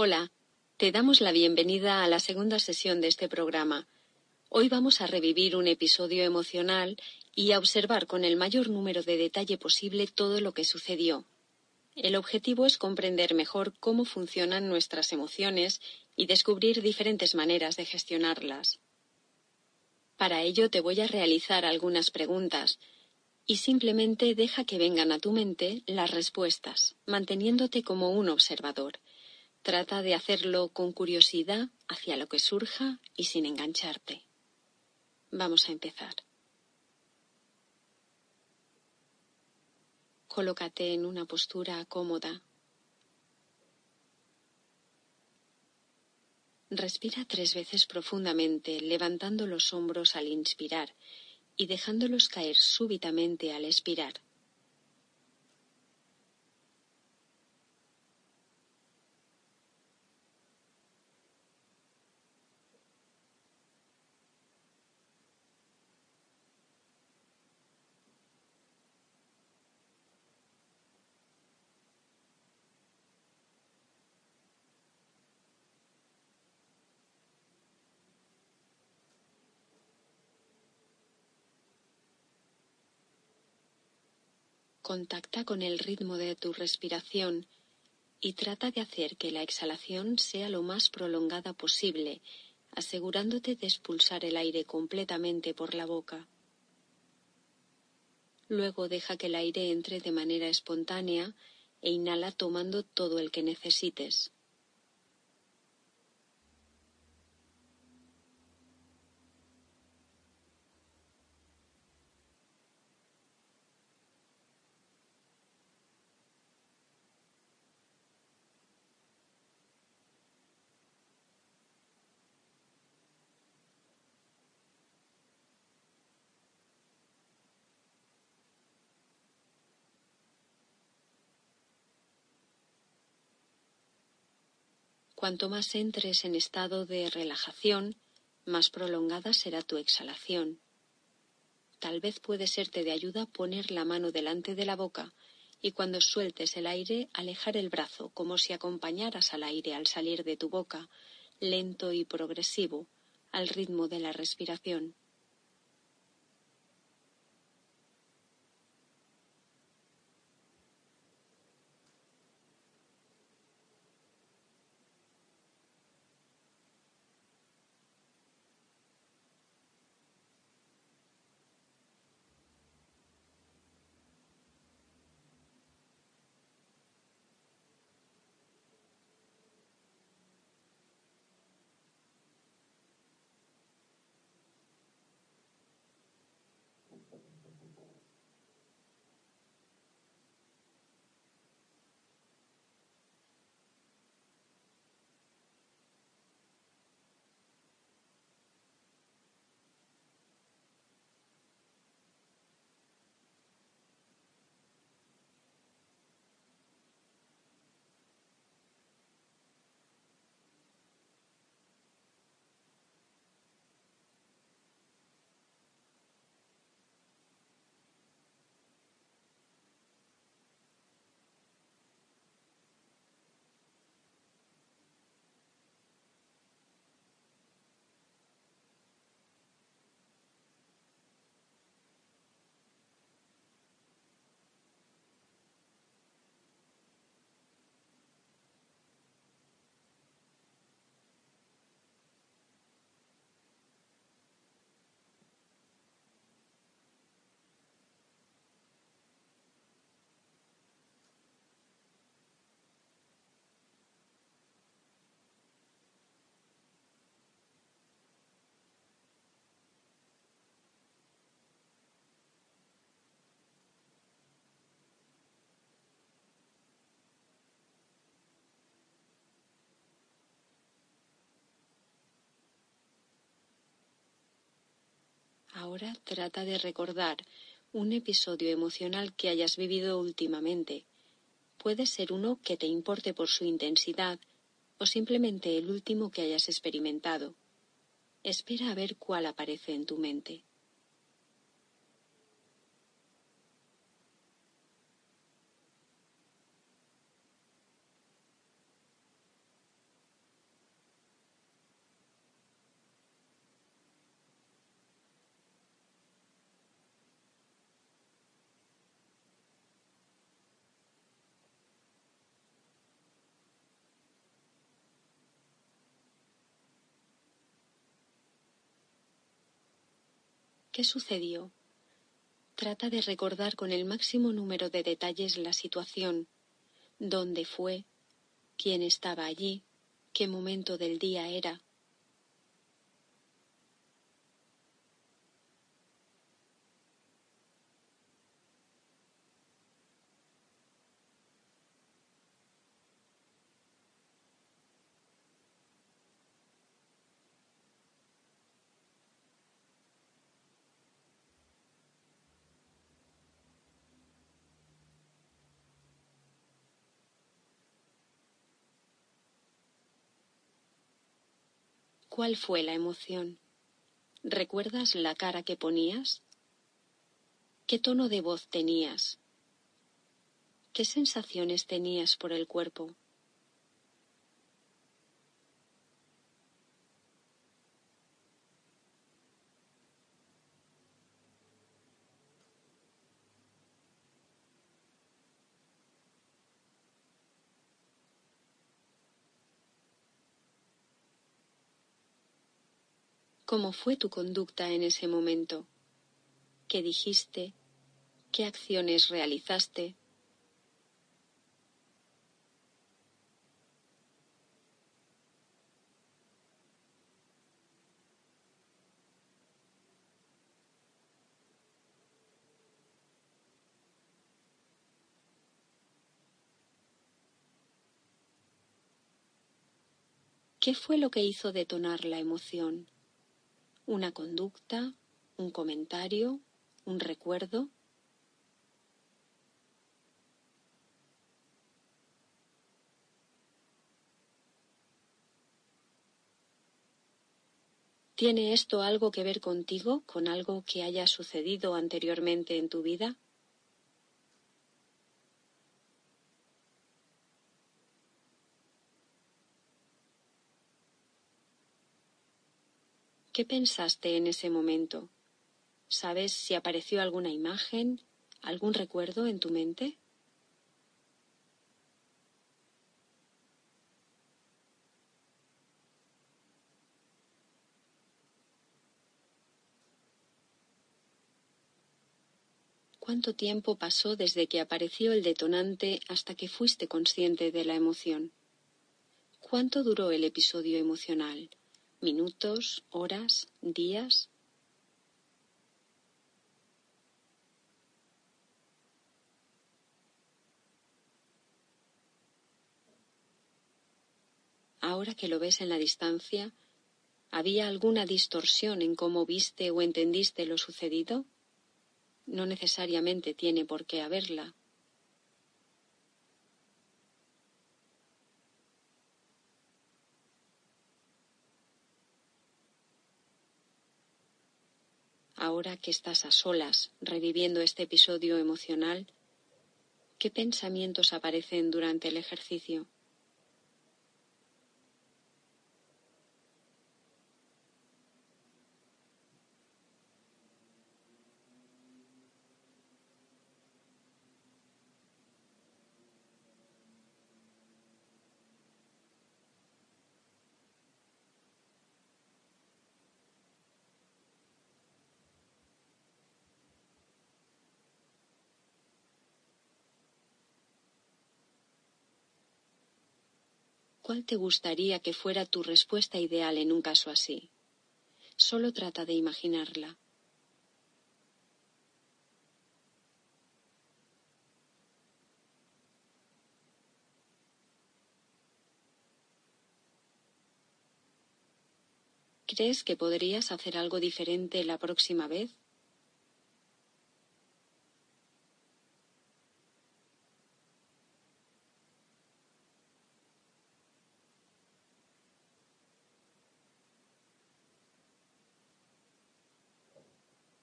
Hola, te damos la bienvenida a la segunda sesión de este programa. Hoy vamos a revivir un episodio emocional y a observar con el mayor número de detalle posible todo lo que sucedió. El objetivo es comprender mejor cómo funcionan nuestras emociones y descubrir diferentes maneras de gestionarlas. Para ello te voy a realizar algunas preguntas y simplemente deja que vengan a tu mente las respuestas, manteniéndote como un observador. Trata de hacerlo con curiosidad hacia lo que surja y sin engancharte. Vamos a empezar. Colócate en una postura cómoda. Respira tres veces profundamente, levantando los hombros al inspirar y dejándolos caer súbitamente al expirar. Contacta con el ritmo de tu respiración y trata de hacer que la exhalación sea lo más prolongada posible, asegurándote de expulsar el aire completamente por la boca. Luego deja que el aire entre de manera espontánea e inhala tomando todo el que necesites. Cuanto más entres en estado de relajación, más prolongada será tu exhalación. Tal vez puede serte de ayuda poner la mano delante de la boca y cuando sueltes el aire alejar el brazo como si acompañaras al aire al salir de tu boca, lento y progresivo, al ritmo de la respiración. Ahora trata de recordar un episodio emocional que hayas vivido últimamente. Puede ser uno que te importe por su intensidad o simplemente el último que hayas experimentado. Espera a ver cuál aparece en tu mente. ¿Qué sucedió? Trata de recordar con el máximo número de detalles la situación, dónde fue, quién estaba allí, qué momento del día era. ¿Cuál fue la emoción? ¿Recuerdas la cara que ponías? ¿Qué tono de voz tenías? ¿Qué sensaciones tenías por el cuerpo? Cómo fue tu conducta en ese momento, qué dijiste, qué acciones realizaste. ¿Qué fue lo que hizo detonar la emoción? Una conducta, un comentario, un recuerdo. ¿Tiene esto algo que ver contigo, con algo que haya sucedido anteriormente en tu vida? ¿Qué pensaste en ese momento? ¿Sabes si apareció alguna imagen, algún recuerdo en tu mente? ¿Cuánto tiempo pasó desde que apareció el detonante hasta que fuiste consciente de la emoción? ¿Cuánto duró el episodio emocional? Minutos, horas, días. Ahora que lo ves en la distancia, ¿había alguna distorsión en cómo viste o entendiste lo sucedido? No necesariamente tiene por qué haberla. Ahora que estás a solas reviviendo este episodio emocional, ¿qué pensamientos aparecen durante el ejercicio? ¿Cuál te gustaría que fuera tu respuesta ideal en un caso así? Solo trata de imaginarla. ¿Crees que podrías hacer algo diferente la próxima vez?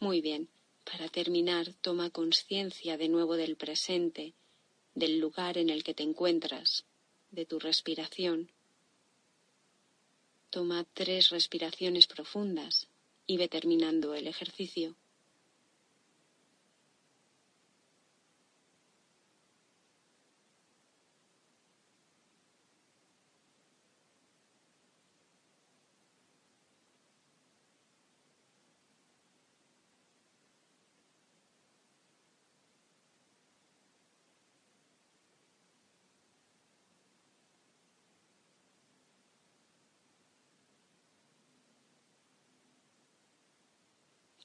Muy bien. Para terminar, toma conciencia de nuevo del presente, del lugar en el que te encuentras, de tu respiración. Toma tres respiraciones profundas y ve terminando el ejercicio.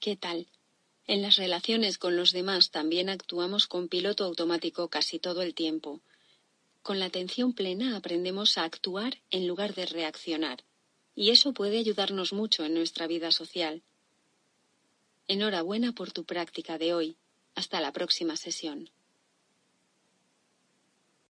¿Qué tal? En las relaciones con los demás también actuamos con piloto automático casi todo el tiempo. Con la atención plena aprendemos a actuar en lugar de reaccionar, y eso puede ayudarnos mucho en nuestra vida social. Enhorabuena por tu práctica de hoy. Hasta la próxima sesión.